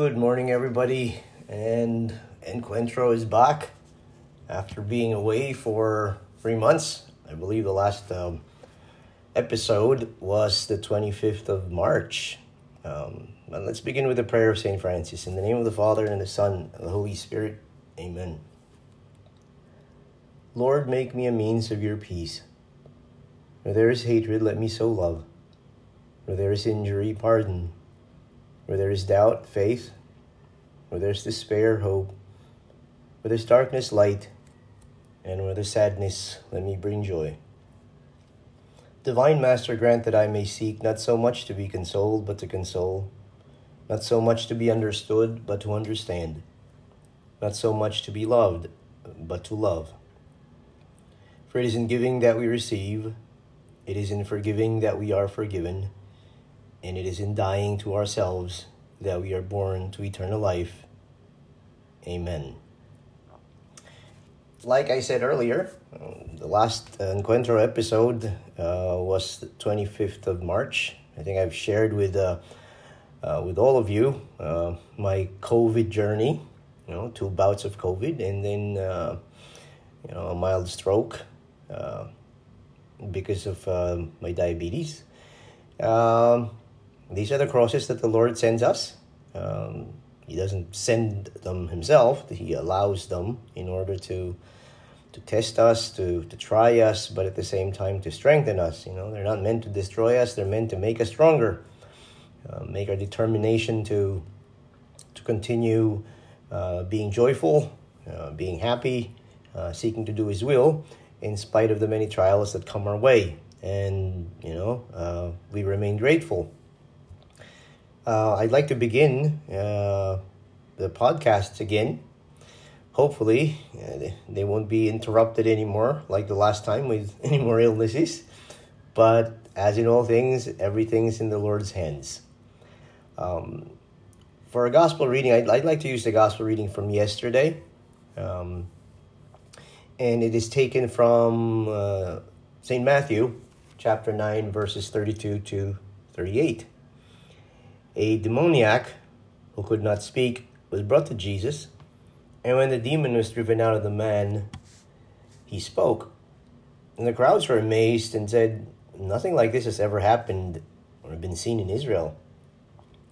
Good morning, everybody. And Encuentro is back after being away for three months. I believe the last um, episode was the 25th of March. Um, let's begin with the prayer of St. Francis. In the name of the Father, and the Son, and the Holy Spirit. Amen. Lord, make me a means of your peace. Where there is hatred, let me sow love. Where there is injury, pardon. Where there is doubt, faith. Where there's despair, hope. Where there's darkness, light. And where there's sadness, let me bring joy. Divine Master, grant that I may seek not so much to be consoled, but to console, not so much to be understood, but to understand, not so much to be loved, but to love. For it is in giving that we receive, it is in forgiving that we are forgiven and it is in dying to ourselves that we are born to eternal life. Amen. Like I said earlier, the last Encuentro episode uh, was the 25th of March. I think I've shared with uh, uh, with all of you uh, my COVID journey. You know, two bouts of COVID, and then uh, you know a mild stroke uh, because of my diabetes. Um, these are the crosses that the Lord sends us. Um, he doesn't send them himself, he allows them in order to to test us, to, to try us, but at the same time to strengthen us. You know, they're not meant to destroy us, they're meant to make us stronger, uh, make our determination to, to continue uh, being joyful, uh, being happy, uh, seeking to do His will, in spite of the many trials that come our way. And, you know, uh, we remain grateful uh, I'd like to begin uh, the podcast again. Hopefully, uh, they won't be interrupted anymore like the last time with any more illnesses. But as in all things, everything's in the Lord's hands. Um, for a gospel reading, I'd, I'd, like to use the gospel reading from yesterday. Um, and it is taken from uh, St. Matthew, chapter 9, verses 32 to 38 a demoniac who could not speak was brought to Jesus, and when the demon was driven out of the man, he spoke. And the crowds were amazed and said, Nothing like this has ever happened or been seen in Israel.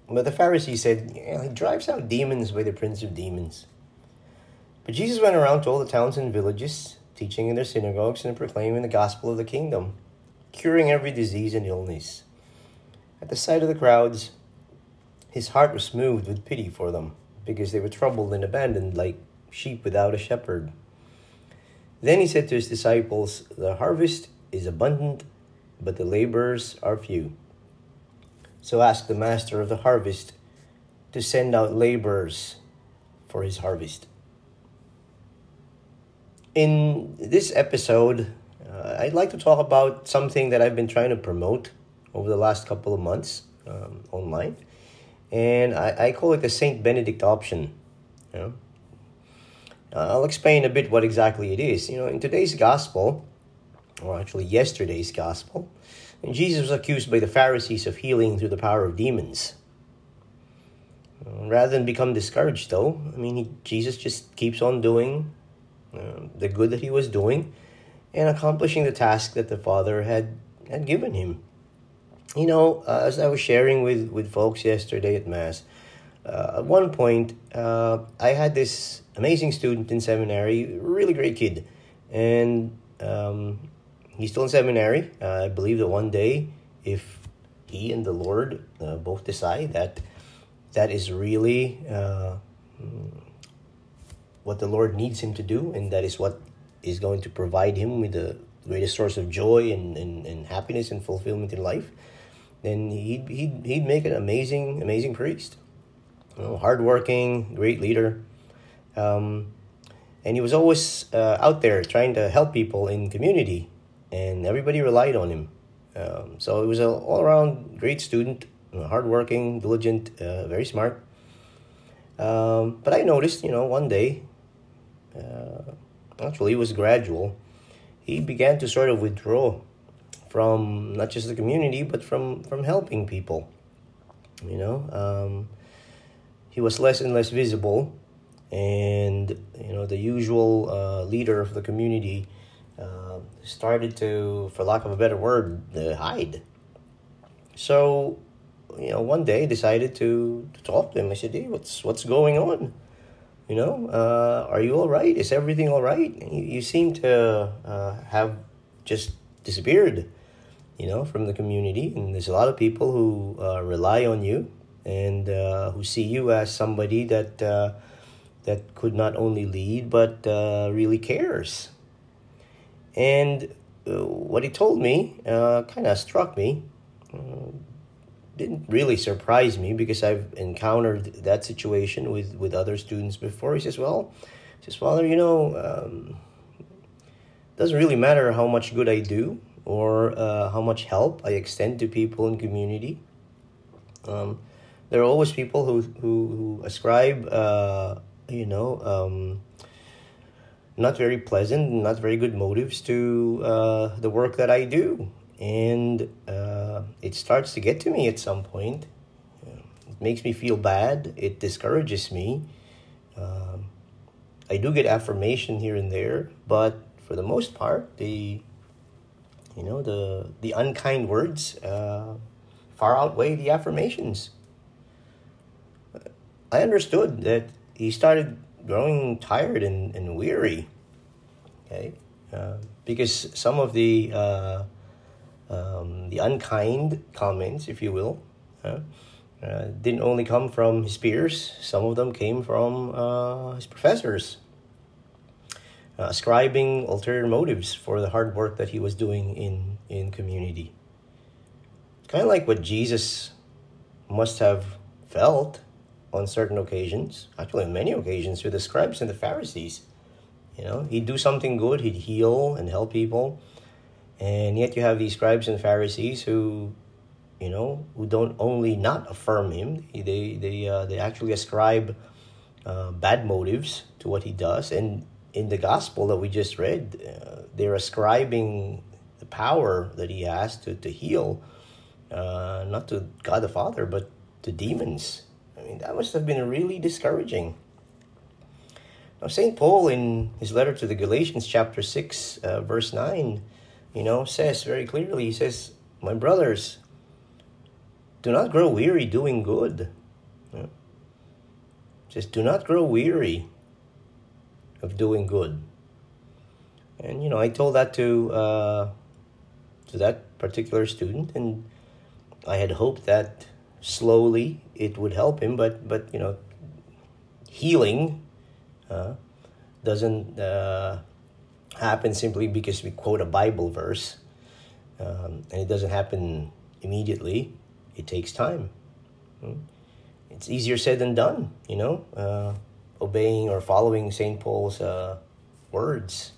But the Pharisees said, yeah, He drives out demons by the prince of demons. But Jesus went around to all the towns and villages, teaching in their synagogues and proclaiming the gospel of the kingdom, curing every disease and illness. At the sight of the crowds, his heart was moved with pity for them, because they were troubled and abandoned like sheep without a shepherd. Then he said to his disciples, The harvest is abundant, but the laborers are few. So ask the master of the harvest to send out laborers for his harvest. In this episode, uh, I'd like to talk about something that I've been trying to promote over the last couple of months um, online and I, I call it the Saint Benedict option. You know? I'll explain a bit what exactly it is. You know, in today's gospel, or actually yesterday's gospel, Jesus was accused by the Pharisees of healing through the power of demons. Rather than become discouraged, though, I mean, he, Jesus just keeps on doing uh, the good that he was doing and accomplishing the task that the Father had, had given him you know, uh, as I was sharing with, with folks yesterday at Mass, uh, at one point, uh, I had this amazing student in seminary, really great kid. And um, he's still in seminary. Uh, I believe that one day, if he and the Lord uh, both decide that that is really uh, what the Lord needs him to do, and that is what is going to provide him with the greatest source of joy and, and, and happiness and fulfillment in life, then he'd, he'd, he'd make an amazing, amazing priest. You know, hardworking, great leader. Um, and he was always uh, out there trying to help people in community, and everybody relied on him. Um, so he was an all around great student, hardworking, diligent, uh, very smart. Um, but I noticed, you know, one day, uh, actually, it was gradual, he began to sort of withdraw from not just the community but from from helping people you know um, he was less and less visible, and you know the usual uh, leader of the community uh, started to, for lack of a better word, uh, hide. So, you know, one day I decided to, to talk to him. I said, "Hey, what's what's going on? You know, uh, are you all right? Is everything all right? You, you seem to uh, have just disappeared." You know, from the community. And there's a lot of people who uh, rely on you and uh, who see you as somebody that uh, that could not only lead but uh, really cares. And uh, what he told me uh, kind of struck me. didn't really surprise me because I've encountered that situation with, with other students before. He says, "Well, he says, Father, you know, um, doesn't really matter how much good I do or uh, how much help I extend to people in community. Um, there are always people who who, who ascribe, uh, you know, um, not very pleasant, not very good motives to uh, the work that I do, and uh, it starts to get to me at some point. It makes me feel bad. It discourages me. Um, I do get affirmation here and there, but for the most part, the you know, the the unkind words uh, far outweigh the affirmations. I understood that he started growing tired and, and weary. Okay, uh, because some of the uh, um, the unkind comments, if you will, uh, didn't only come from his peers. Some of them came from uh, his professors uh, ascribing ulterior motives for the hard work that he was doing in, in community. Kind of like what Jesus must have felt on certain occasions, actually on many occasions, with the scribes and the Pharisees. You know, he'd do something good, he'd heal and help people, and yet you have these scribes and Pharisees who, you know, who don't only not affirm him, they they uh, they actually ascribe uh, bad motives to what he does, and in the gospel that we just read, uh, they're ascribing the power that he has to, to heal, uh, not to God the Father, but to demons. I mean, that must have been really discouraging. Now, St. Paul, in his letter to the Galatians, chapter 6, uh, verse 9, you know, says very clearly, he says, My brothers, do not grow weary doing good. Yeah. Just do not grow weary of doing good. And you know, I told that to uh, to that particular student, and I had hoped that slowly it would help him. But but you know, healing uh, doesn't uh, happen simply because we quote a Bible verse, um, and it doesn't happen immediately. It takes time. Hmm? It's easier said than done, you know. Uh, obeying or following St. Paul's uh, words.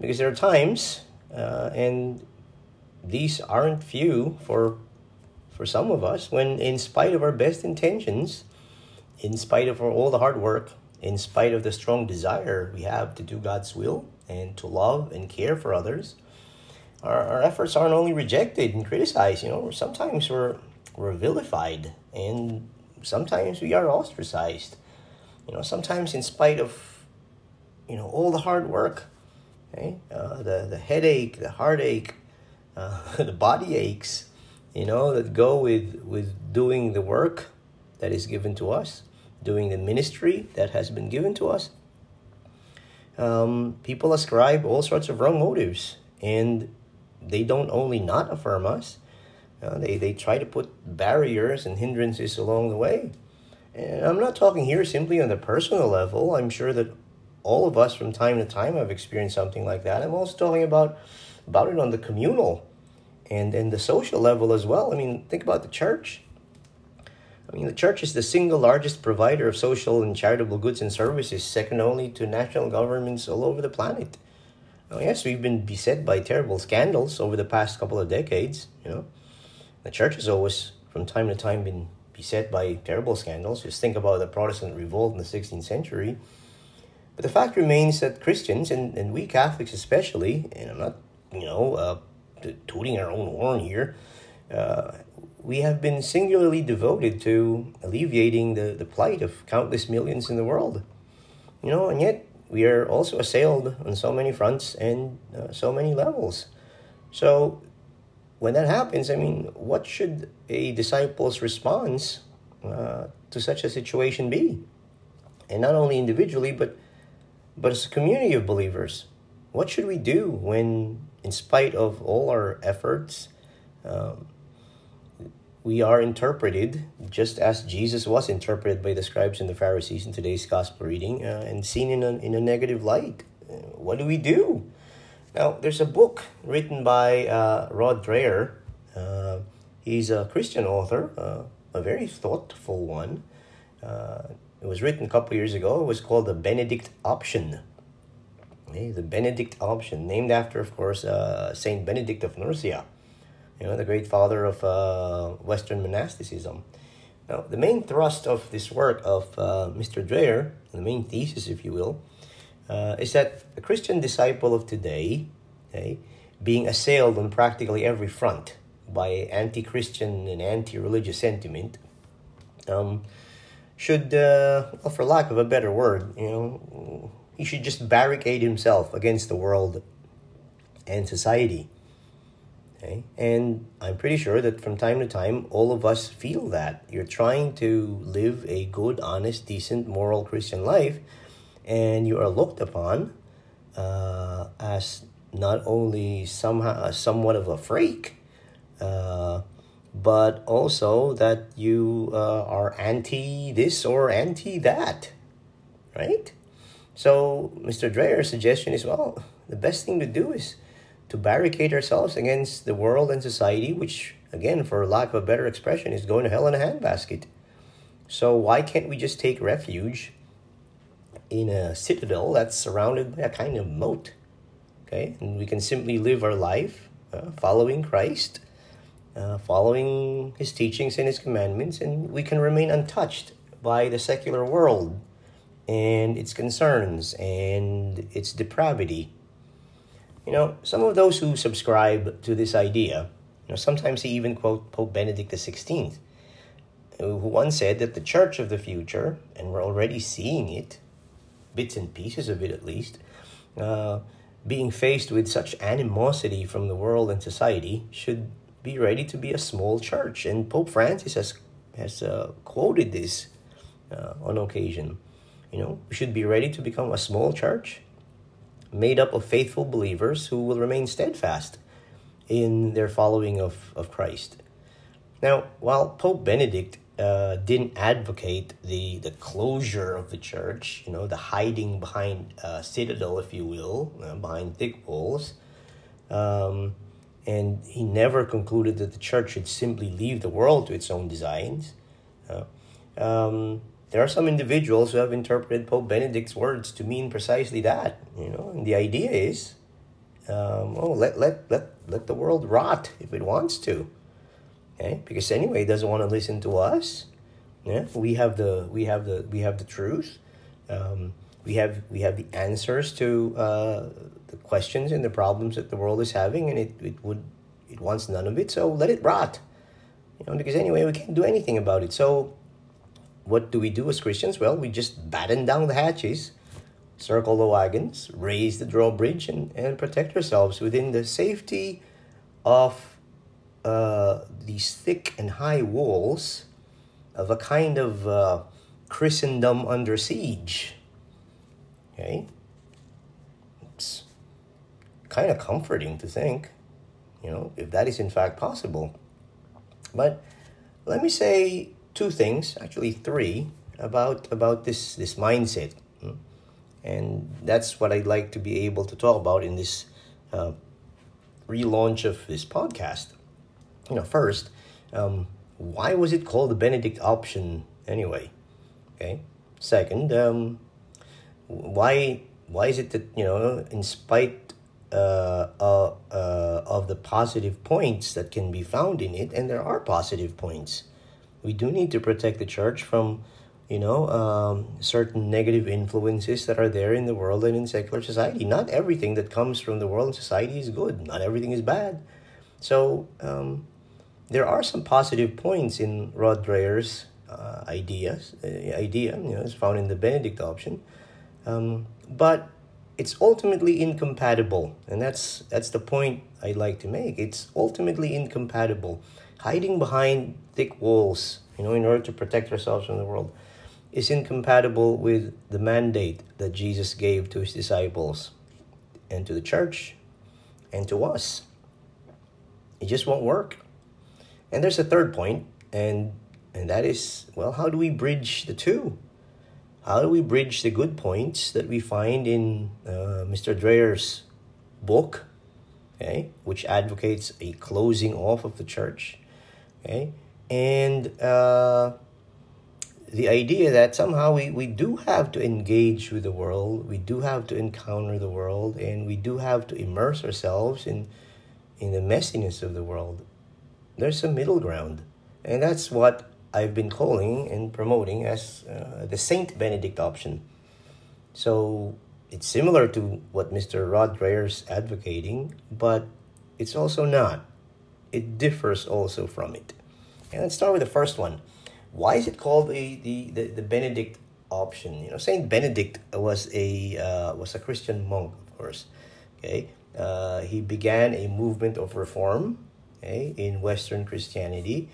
Because there are times, uh, and these aren't few for, for some of us, when in spite of our best intentions, in spite of all the hard work, in spite of the strong desire we have to do God's will and to love and care for others, our, our efforts aren't only rejected and criticized, you know, sometimes we're, we're vilified and sometimes we are ostracized you know, sometimes in spite of, you know, all the hard work, okay, uh, the, the headache, the heartache, uh, the body aches, you know, that go with, with doing the work that is given to us, doing the ministry that has been given to us. Um, people ascribe all sorts of wrong motives, and they don't only not affirm us, uh, they, they try to put barriers and hindrances along the way. And I'm not talking here simply on the personal level. I'm sure that all of us from time to time have experienced something like that. I'm also talking about about it on the communal and and the social level as well. I mean, think about the church. I mean, the church is the single largest provider of social and charitable goods and services, second only to national governments all over the planet. Now, yes, we've been beset by terrible scandals over the past couple of decades. You know, the church has always, from time to time, been beset by terrible scandals. Just think about the Protestant revolt in the 16th century. But the fact remains that Christians, and, and we Catholics especially, and I'm not, you know, uh, tooting our own horn here, uh, we have been singularly devoted to alleviating the, the plight of countless millions in the world. You know, and yet we are also assailed on so many fronts and uh, so many levels. So when that happens, I mean, what should a disciple's response uh, to such a situation be? And not only individually, but but as a community of believers, what should we do when, in spite of all our efforts, um, we are interpreted just as Jesus was interpreted by the scribes and the Pharisees in today's gospel reading uh, and seen in a, in a negative light? Uh, what do we do? Now, there's a book written by uh, Rod Dreher. Uh, he's a Christian author, uh, a very thoughtful one. Uh, it was written a couple years ago. It was called The Benedict Option. Okay, the Benedict Option, named after, of course, uh, Saint Benedict of Nursia, you know, the great father of uh, Western monasticism. Now, the main thrust of this work of Mr. Dreher, the main thesis, if you will, uh, is that a Christian disciple of today, okay, being assailed on practically every front by anti Christian and anti religious sentiment, um, should, uh, well, for lack of a better word, you know, he should just barricade himself against the world and society. Okay? And I'm pretty sure that from time to time, all of us feel that. You're trying to live a good, honest, decent, moral Christian life and you are looked upon uh, as not only somehow somewhat of a freak, uh, but also that you uh, are anti this or anti that, right? So Mr. Dreher's suggestion is well, the best thing to do is to barricade ourselves against the world and society, which again, for lack of a better expression, is going to hell in a handbasket. So why can't we just take refuge in a citadel that's surrounded by a kind of moat. Okay, and we can simply live our life uh, following Christ, uh, following His teachings and His commandments, and we can remain untouched by the secular world and its concerns and its depravity. You know, some of those who subscribe to this idea, you know, sometimes they even quote Pope Benedict XVI, who once said that the church of the future, and we're already seeing it, bits and pieces of it at least, uh, being faced with such animosity from the world and society, should be ready to be a small church. And Pope Francis has has uh, quoted this uh, on occasion. You know, we should be ready to become a small church made up of faithful believers who will remain steadfast in their following of, of Christ. Now, while Pope Benedict uh, didn't advocate the the closure of the church, you know, the hiding behind a citadel, if you will, uh, behind thick walls. Um, and he never concluded that the church should simply leave the world to its own designs. Uh, um, there are some individuals who have interpreted Pope Benedict's words to mean precisely that. You know, and the idea is, um, oh, let let let let the world rot if it wants to. Okay? Because anyway, he doesn't want to listen to us. Yeah, we have the we have the we have the truth. Um, we have we have the answers to uh, the questions and the problems that the world is having, and it, it would it wants none of it. So let it rot. You know, because anyway, we can't do anything about it. So, what do we do as Christians? Well, we just batten down the hatches, circle the wagons, raise the drawbridge, and, and protect ourselves within the safety of uh, these thick and high walls of a kind of uh, Christendom under siege. Okay? It's kind of comforting to think, you know, if that is in fact possible. But let me say two things, actually three, about about this this mindset, hmm? and that's what I'd like to be able to talk about in this uh, relaunch of this podcast you know, first, um, why was it called the Benedict option anyway? Okay. Second, um, why why is it that you know, in spite uh, uh, uh, of the positive points that can be found in it, and there are positive points, we do need to protect the church from you know um, certain negative influences that are there in the world and in secular society. Not everything that comes from the world and society is good. Not everything is bad. So um, there are some positive points in Rod Dreher's uh, ideas, uh, idea, you know, it's found in the Benedict option, um, but it's ultimately incompatible, and that's that's the point I'd like to make. It's ultimately incompatible. Hiding behind thick walls, you know, in order to protect ourselves from the world, is incompatible with the mandate that Jesus gave to his disciples and to the church and to us. It just won't work. And there's a third point, and and that is, well, how do we bridge the two? How do we bridge the good points that we find in uh, Mr. Dreher's book, okay, which advocates a closing off of the church, okay, and uh, the idea that somehow we, we do have to engage with the world, we do have to encounter the world, and we do have to immerse ourselves in in the messiness of the world. There's a middle ground, and that's what I've been calling and promoting as uh, the Saint Benedict option. So it's similar to what Mr. Rod Dreher's advocating, but it's also not. It differs also from it. And let's start with the first one. Why is it called the, the, the, the Benedict option? You know, Saint Benedict was a uh, was a Christian monk, of course. Okay, uh, he began a movement of reform okay, in Western Christianity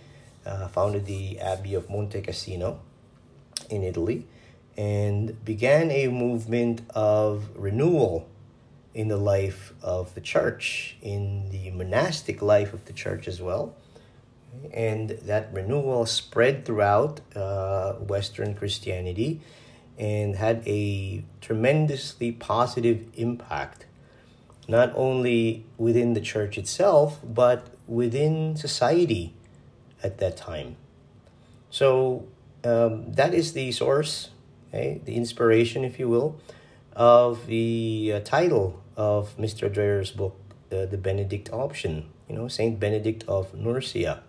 uh, founded the Abbey of Monte Cassino in Italy and began a movement of renewal in the life of the church, in the monastic life of the church as well. And that renewal spread throughout uh, Western Christianity and had a tremendously positive impact, not only within the church itself, but within society at that time. So um, that is the source, okay, the inspiration, if you will, of the uh, title of Mr. Dreher's book, uh, The Benedict Option, you know, Saint Benedict of Nursia.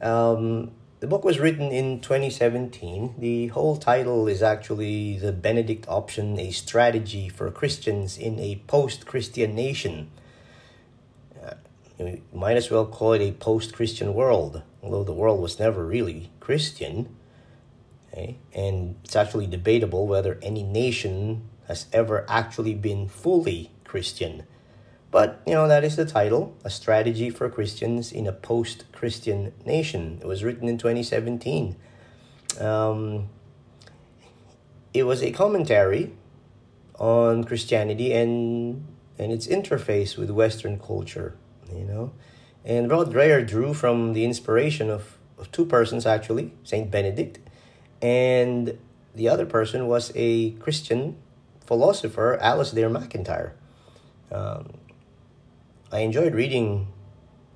Um, the book was written in 2017. The whole title is actually The Benedict Option A Strategy for Christians in a Post Christian Nation we might as well call it a post Christian world, although the world was never really Christian. Okay? And it's actually debatable whether any nation has ever actually been fully Christian. But, you know, that is the title A Strategy for Christians in a Post Christian Nation. It was written in 2017. Um, it was a commentary on Christianity and, and its interface with Western culture you know. And Rod Dreher drew from the inspiration of, of two persons, actually, Saint Benedict, and the other person was a Christian philosopher, Alasdair MacIntyre. Um, I enjoyed reading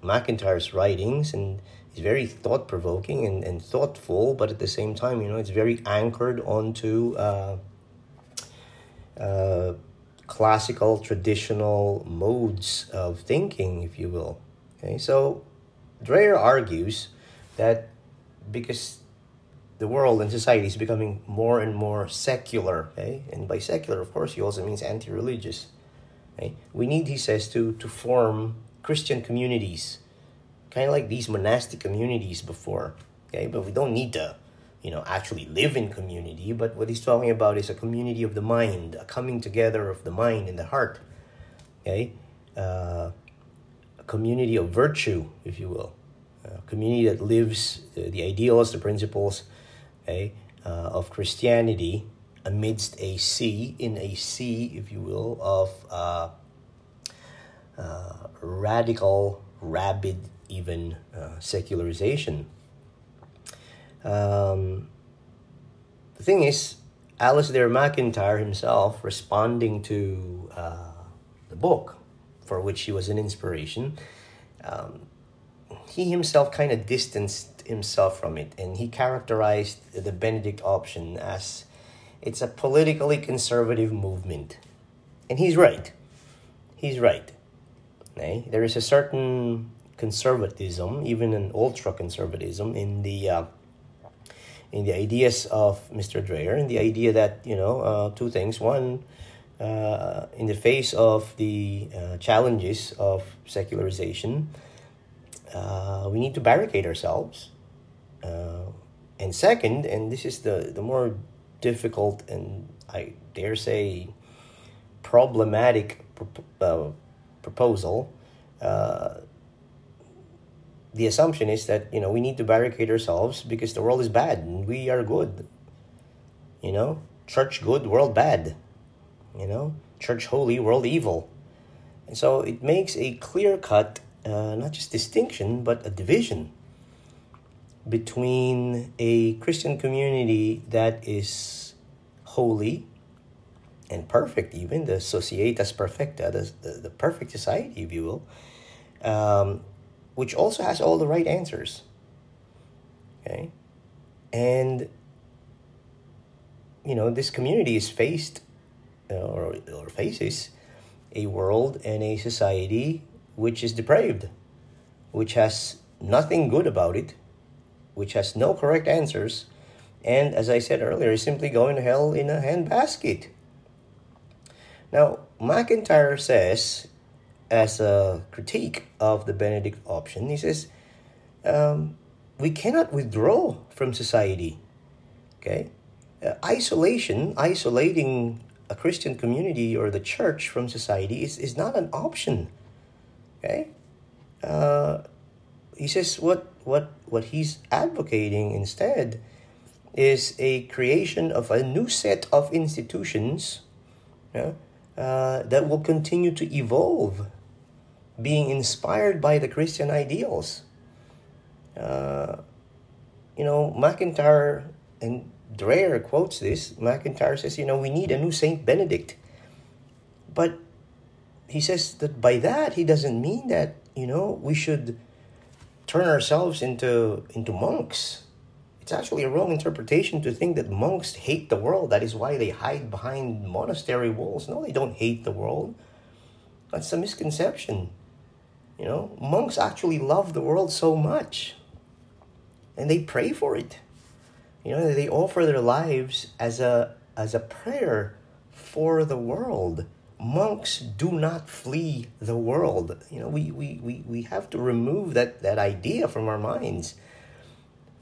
MacIntyre's writings, and he's very thought provoking and, and thoughtful, but at the same time, you know, it's very anchored onto. Uh, uh, classical traditional modes of thinking, if you will. Okay, so Dreher argues that because the world and society is becoming more and more secular, okay, and by secular, of course, he also means anti-religious. Okay, we need, he says, to to form Christian communities, kind of like these monastic communities before. Okay, but we don't need to you know actually live in community but what he's talking about is a community of the mind a coming together of the mind and the heart okay? Uh, a community of virtue if you will. A community that lives the, the ideals the principles okay uh, of christianity amidst a sea in a sea if you will of uh, uh radical rabid even uh, secularization um, the thing is, Alasdair MacIntyre himself, responding to uh, the book for which he was an inspiration, um, he himself kind of distanced himself from it and he characterized the Benedict option as it's a politically conservative movement. And he's right. He's right. Okay? There is a certain conservatism, even an ultra conservatism, in the uh, in the ideas of Mr. Dreher, and the idea that you know uh, two things. One, uh, in the face of the uh, challenges of secularization, uh, we need to barricade ourselves. Uh, and second, and this is the, the more difficult and I dare say problematic uh, proposal, the assumption is that you know we need to barricade ourselves because the world is bad and we are good. You know, church good, world bad. You know, church holy, world evil. And so it makes a clear cut, uh, not just distinction, but a division between a Christian community that is holy and perfect, even the societas perfecta, the, the, the perfect society, if you will, um, which also has all the right answers. Okay? And, you know, this community is faced or, or faces a world and a society which is depraved, which has nothing good about it, which has no correct answers, and as I said earlier, is simply going to hell in a handbasket. Now, MacIntyre says, as a critique of the Benedict option, he says, um, we cannot withdraw from society. Okay? Uh, isolation, isolating a Christian community or the church from society is, is not an option. Okay? Uh, he says what, what, what he's advocating instead is a creation of a new set of institutions uh, that will continue to evolve, being inspired by the Christian ideals. Uh, you know, MacIntyre and Dreher quotes this. MacIntyre says, you know, we need a new Saint Benedict. But he says that by that he doesn't mean that, you know, we should turn ourselves into into monks. It's actually a wrong interpretation to think that monks hate the world. That is why they hide behind monastery walls. No, they don't hate the world. That's a misconception. You know, monks actually love the world so much. And they pray for it. You know, they offer their lives as a as a prayer for the world. Monks do not flee the world. You know, we, we, we, we have to remove that, that idea from our minds.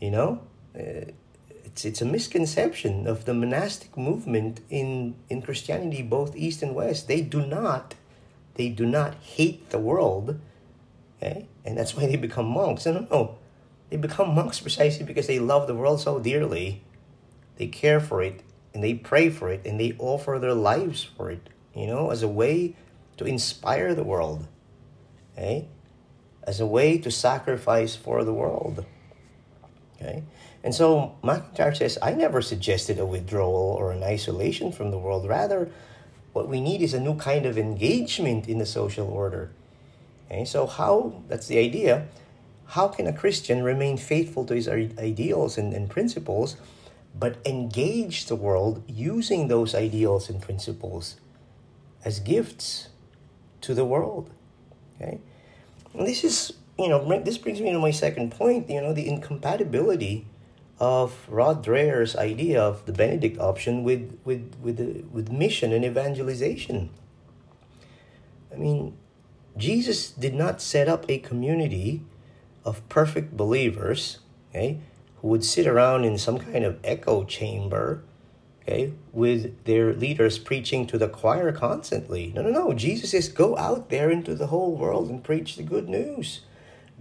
You know, uh, it's, it's a misconception of the monastic movement in, in Christianity, both East and West. They do not, they do not hate the world. Okay? And that's why they become monks. No, no, no. They become monks precisely because they love the world so dearly. They care for it and they pray for it and they offer their lives for it, you know, as a way to inspire the world. Okay? As a way to sacrifice for the world. Okay? And so MacIntyre says, I never suggested a withdrawal or an isolation from the world. Rather, what we need is a new kind of engagement in the social order. Okay, so how, that's the idea, how can a Christian remain faithful to his ideals and, and principles, but engage the world using those ideals and principles as gifts to the world? Okay, and this is you know this brings me to my second point. You know the incompatibility of Rod Dreher's idea of the Benedict option with with with with mission and evangelization. I mean, Jesus did not set up a community of perfect believers, okay, who would sit around in some kind of echo chamber, okay, with their leaders preaching to the choir constantly. No, no, no. Jesus says, go out there into the whole world and preach the good news.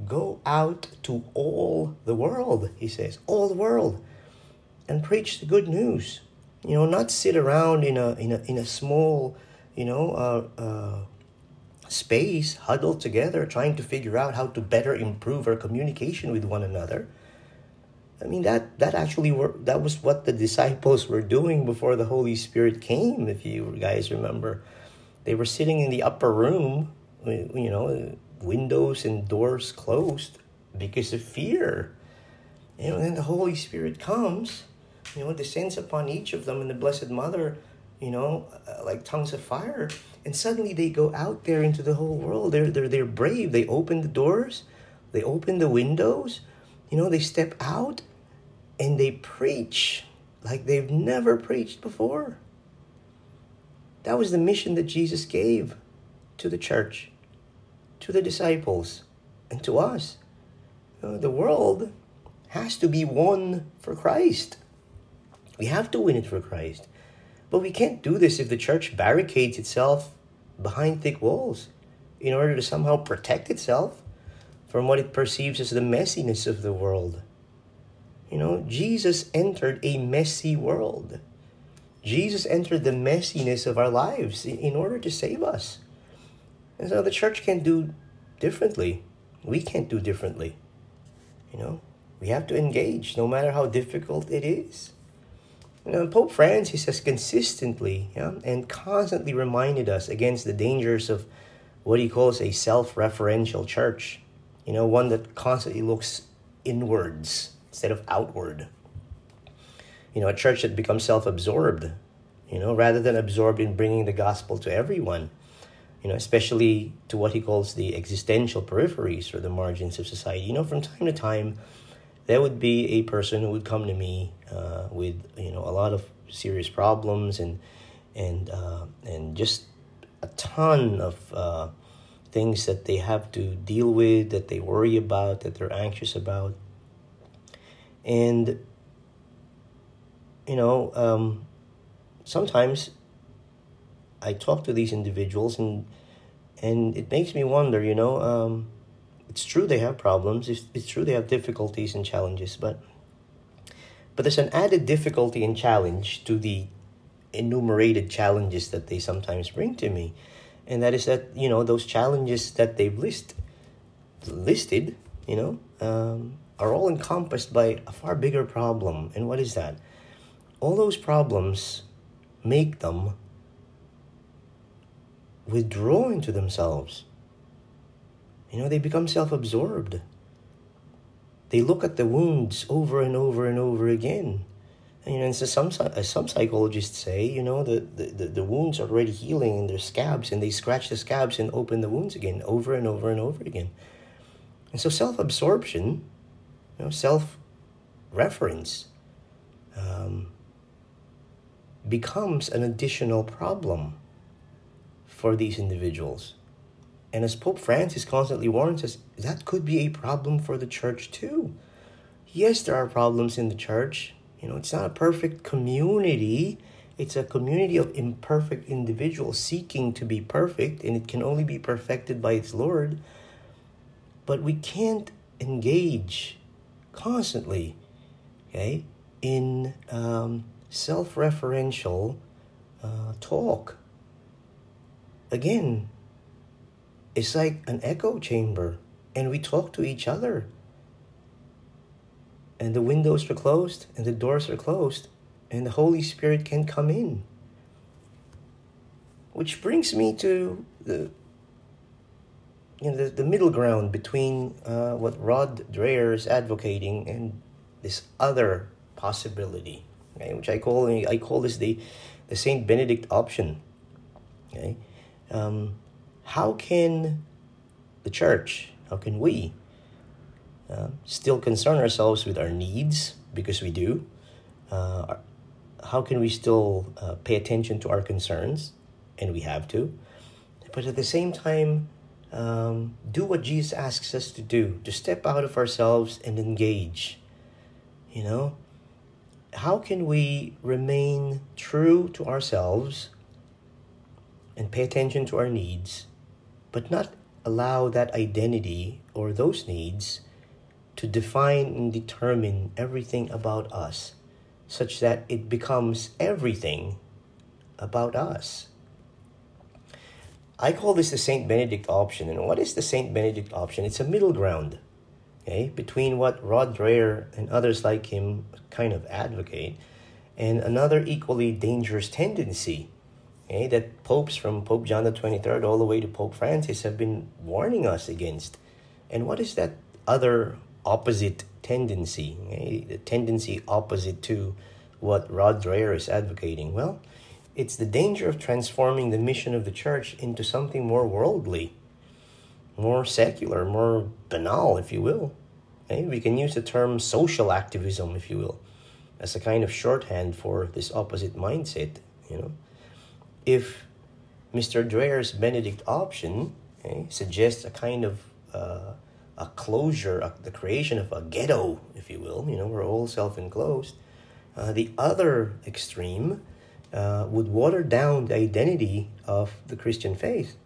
Go out to all the world, he says, all the world, and preach the good news. You know, not sit around in a in a in a small, you know, uh, uh, space, huddled together, trying to figure out how to better improve our communication with one another. I mean that that actually were that was what the disciples were doing before the Holy Spirit came. If you guys remember, they were sitting in the upper room, you know, windows and doors closed because of fear. You know, and then the Holy Spirit comes, you know, descends upon each of them, and the Blessed Mother, you know, uh, like tongues of fire, and suddenly they go out there into the whole world. They're they're they're brave. They open the doors, they open the windows, you know, they step out, and they preach like they've never preached before. That was the mission that Jesus gave to the church to the disciples and to us. You know, the world has to be won for Christ. We have to win it for Christ. But we can't do this if the church barricades itself behind thick walls in order to somehow protect itself from what it perceives as the messiness of the world. You know, Jesus entered a messy world. Jesus entered the messiness of our lives in, order to save us. And so the church can do differently. We can't do differently. You know, we have to engage no matter how difficult it is. You know, Pope Francis has consistently yeah, and constantly reminded us against the dangers of what he calls a self referential church. You know, one that constantly looks inwards instead of outward. You know, a church that becomes self absorbed, you know, rather than absorbed in bringing the gospel to everyone, you know, especially to what he calls the existential peripheries or the margins of society. You know, from time to time, there would be a person who would come to me uh, with, you know, a lot of serious problems and, and, uh, and just a ton of uh, things that they have to deal with, that they worry about, that they're anxious about. And, you know, um, sometimes I talk to these individuals and and it makes me wonder, you know, um, it's true they have problems, it's, it's true they have difficulties and challenges, but but there's an added difficulty and challenge to the enumerated challenges that they sometimes bring to me. And that is that, you know, those challenges that they've list, listed, you know, um, are all encompassed by a far bigger problem. And what is that? All those problems make them withdraw into themselves. You know, they become self absorbed. They look at the wounds over and over and over again. And, you know, and so some, as some psychologists say, you know, the, the, the wounds are already healing and they're scabs, and they scratch the scabs and open the wounds again over and over and over again. And so self absorption you know, self reference um, becomes an additional problem for these individuals. And as Pope Francis constantly warns us, that could be a problem for the church too. Yes, there are problems in the church. You know, it's not a perfect community. It's a community of imperfect individuals seeking to be perfect, and it can only be perfected by its Lord. But we can't engage constantly, okay, in um, self referential uh, talk. Again, it's like an echo chamber, and we talk to each other. And the windows are closed, and the doors are closed, and the Holy Spirit can come in. Which brings me to the you know, the, the middle ground between uh, what Rod Dreher is advocating and this other possibility, okay, which I call I call this the the Saint Benedict option. Okay, um, how can the church, how can we uh, still concern ourselves with our needs because we do? Uh, how can we still uh, pay attention to our concerns, and we have to, but at the same time um, do what Jesus asks us to do, to step out of ourselves and engage. You know, how can we remain true to ourselves and pay attention to our needs, but not allow that identity or those needs to define and determine everything about us, such that it becomes everything about us? I call this the Saint Benedict option. And what is the Saint Benedict option? It's a middle ground, okay, between what Rod Dreher and others like him kind of advocate, and another equally dangerous tendency, okay, that popes from Pope John the Twenty Third all the way to Pope Francis have been warning us against. And what is that other opposite tendency? Okay? The tendency opposite to what Rod Dreher is advocating? Well it's the danger of transforming the mission of the church into something more worldly, more secular, more banal, if you will. Okay? We can use the term social activism, if you will, as a kind of shorthand for this opposite mindset. You know, if Mr. Dreher's Benedict option okay, suggests a kind of uh, a closure, a, the creation of a ghetto, if you will. You know, we're all self enclosed. Uh, the other extreme uh, would water down the identity of the Christian faith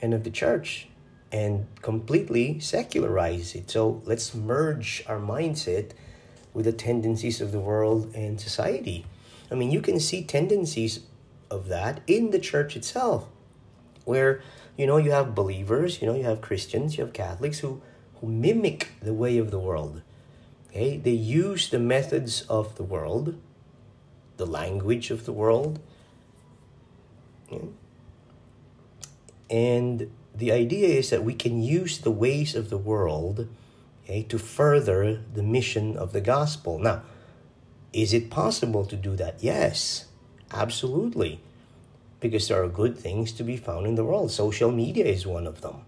and of the church and completely secularize it. So let's merge our mindset with the tendencies of the world and society. I mean, you can see tendencies of that in the church itself, where you know you have believers, you know you have Christians, you have Catholics who who mimic the way of the world. Okay, they use the methods of the world, the language of the world, and the idea is that we can use the ways of the world okay, to further the mission of the gospel. Now, is it possible to do that? Yes, absolutely. Because there are good things to be found in the world. Social media is one of them.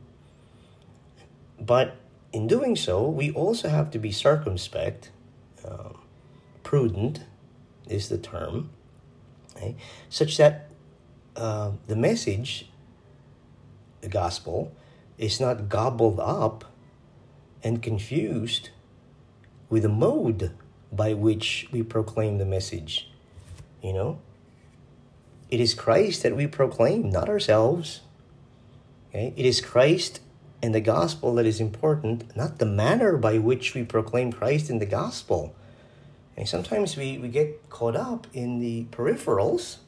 But in doing so, we also have to be circumspect, um, prudent is the term, okay, such that uh, the message the gospel is not gobbled up and confused with the mode by which we proclaim the message. You know? It is Christ that we proclaim, not ourselves. Okay? It is Christ and the gospel that is important, not the manner by which we proclaim Christ in the gospel. And sometimes we, we get caught up in the peripherals.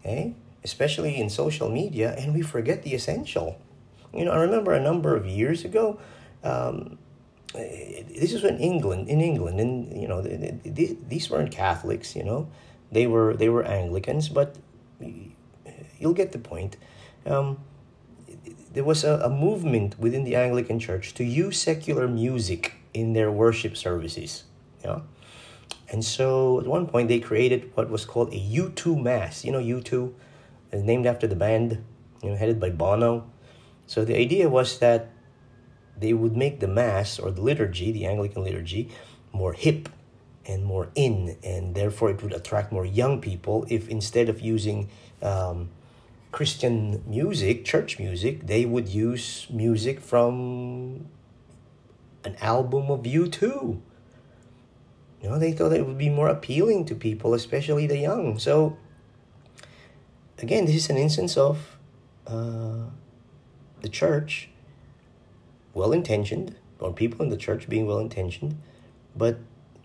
Okay? especially in social media, and we forget the essential. You know, I remember a number of years ago. Um, this is in England, in England, and you know, these weren't Catholics. You know, they were they were Anglicans, but you'll get the point. Um, there was a, a movement within the Anglican Church to use secular music in their worship services. Know? And so at one point they created what was called a U2 Mass. You know, U2, is named after the band, you know, headed by Bono. So the idea was that they would make the mass or the liturgy, the Anglican liturgy, more hip and more in, and therefore it would attract more young people if instead of using um, Christian music, church music, they would use music from an album of U2. You know, they thought it would be more appealing to people, especially the young. So again, this is an instance of uh, the church, well intentioned, or people in the church being well intentioned, but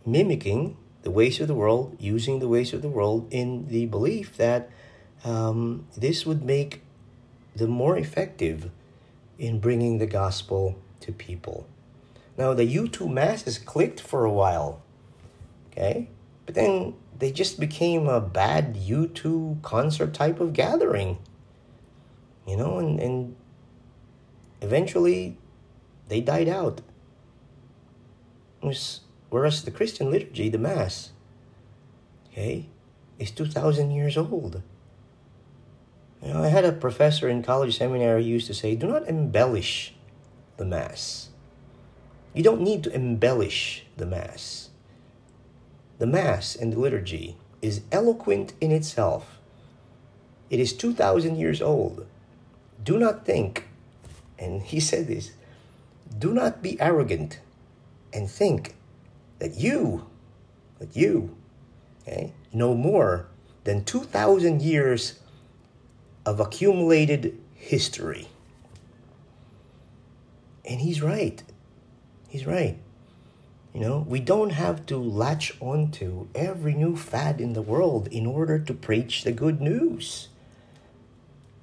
mimicking the ways of the world, using the ways of the world in the belief that um, this would make them more effective in bringing the gospel to people. Now, the U2 masses clicked for a while, okay? But then they just became a bad U2 concert type of gathering. You know, and, and eventually they died out. Whereas the Christian liturgy, the Mass, okay, is 2,000 years old. You know, I had a professor in college seminary used to say, do not embellish the Mass. You don't need to embellish the Mass. The Mass and the liturgy is eloquent in itself. It is 2,000 years old. Do not think, and he said this, do not be arrogant and think that you, that you, okay, know more than 2,000 years of accumulated history. And he's right. He's right. You know, we don't have to latch onto every new fad in the world in order to preach the good news.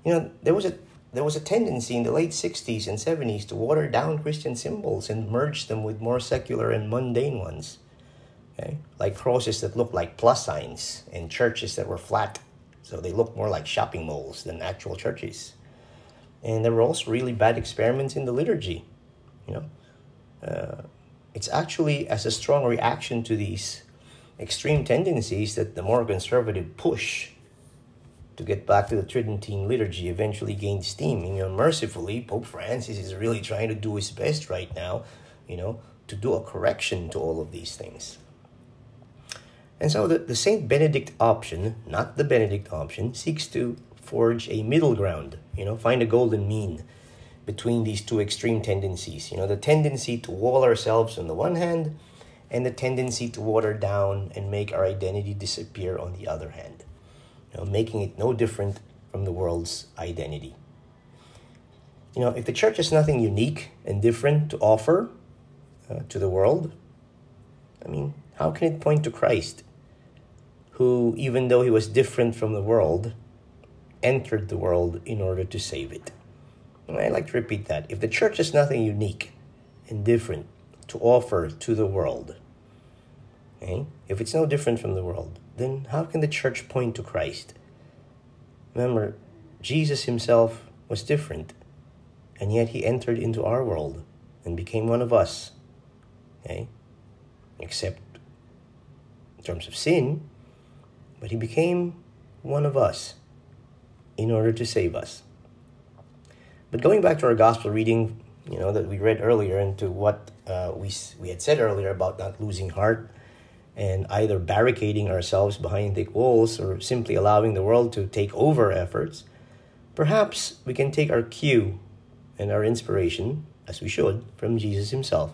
You know, there was a there was a tendency in the late 60s and 70s to water down Christian symbols and merge them with more secular and mundane ones. Okay? Like crosses that looked like plus signs and churches that were flat. So they looked more like shopping malls than actual churches. And there were also really bad experiments in the liturgy. You know, uh, it's actually as a strong reaction to these extreme tendencies that the more conservative push to get back to the Tridentine liturgy eventually gained steam. You know, mercifully, Pope Francis is really trying to do his best right now, you know, to do a correction to all of these things. And so the, the St. Benedict option, not the Benedict option, seeks to forge a middle ground, you know, find a golden mean between these two extreme tendencies. You know, the tendency to wall ourselves on the one hand, and the tendency to water down and make our identity disappear on the other hand. Know, making it no different from the world's identity. You know, if the church has nothing unique and different to offer uh, to the world, I mean, how can it point to Christ, who, even though he was different from the world, entered the world in order to save it? And I like to repeat that. If the church has nothing unique and different to offer to the world, okay, if it's no different from the world, then how can the church point to Christ? Remember, Jesus himself was different, and yet he entered into our world and became one of us. Okay? Except in terms of sin, but he became one of us in order to save us. But going back to our gospel reading, you know, that we read earlier, and to what uh, we, we had said earlier about not losing heart and either barricading ourselves behind thick walls or simply allowing the world to take over efforts, perhaps we can take our cue and our inspiration, as we should, from Jesus himself,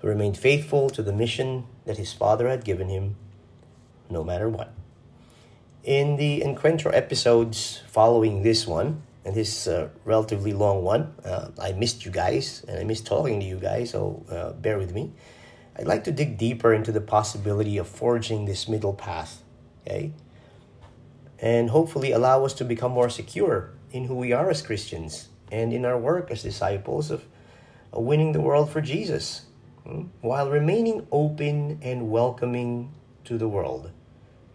who remained faithful to the mission that his Father had given him, no matter what. In the Encuentro episodes following this one, and this uh, relatively long one, uh, I missed you guys, and I missed talking to you guys, so uh, bear with me. I'd like to dig deeper into the possibility of forging this middle path, okay? And hopefully allow us to become more secure in who we are as Christians and in our work as disciples of, winning the world for Jesus, hmm? while remaining open and welcoming to the world.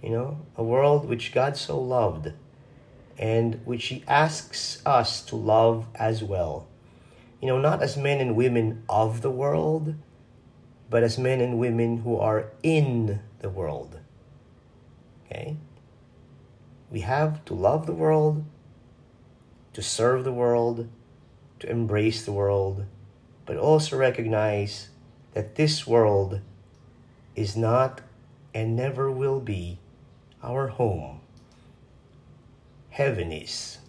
You know, a world which God so loved and which He asks us to love as well. You know, not as men and women of the world but as men and women who are in the world. Okay? We have to love the world, to serve the world, to embrace the world, but also recognize that this world is not and never will be our home. Heaven is.